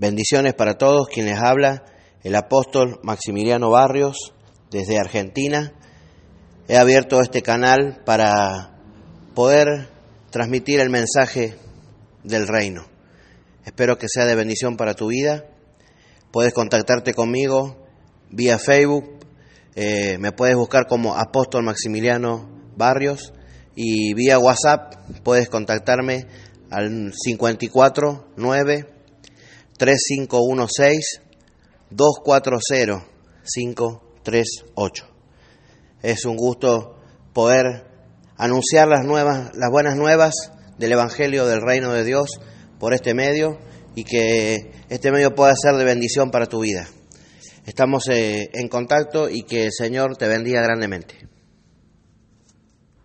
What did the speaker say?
Bendiciones para todos quien les habla, el apóstol Maximiliano Barrios desde Argentina. He abierto este canal para poder transmitir el mensaje del reino. Espero que sea de bendición para tu vida. Puedes contactarte conmigo vía Facebook, eh, me puedes buscar como apóstol Maximiliano Barrios y vía WhatsApp puedes contactarme al 54 9 3516 240 538. Es un gusto poder anunciar las nuevas las buenas nuevas del evangelio del reino de Dios por este medio y que este medio pueda ser de bendición para tu vida. Estamos eh, en contacto y que el Señor te bendiga grandemente.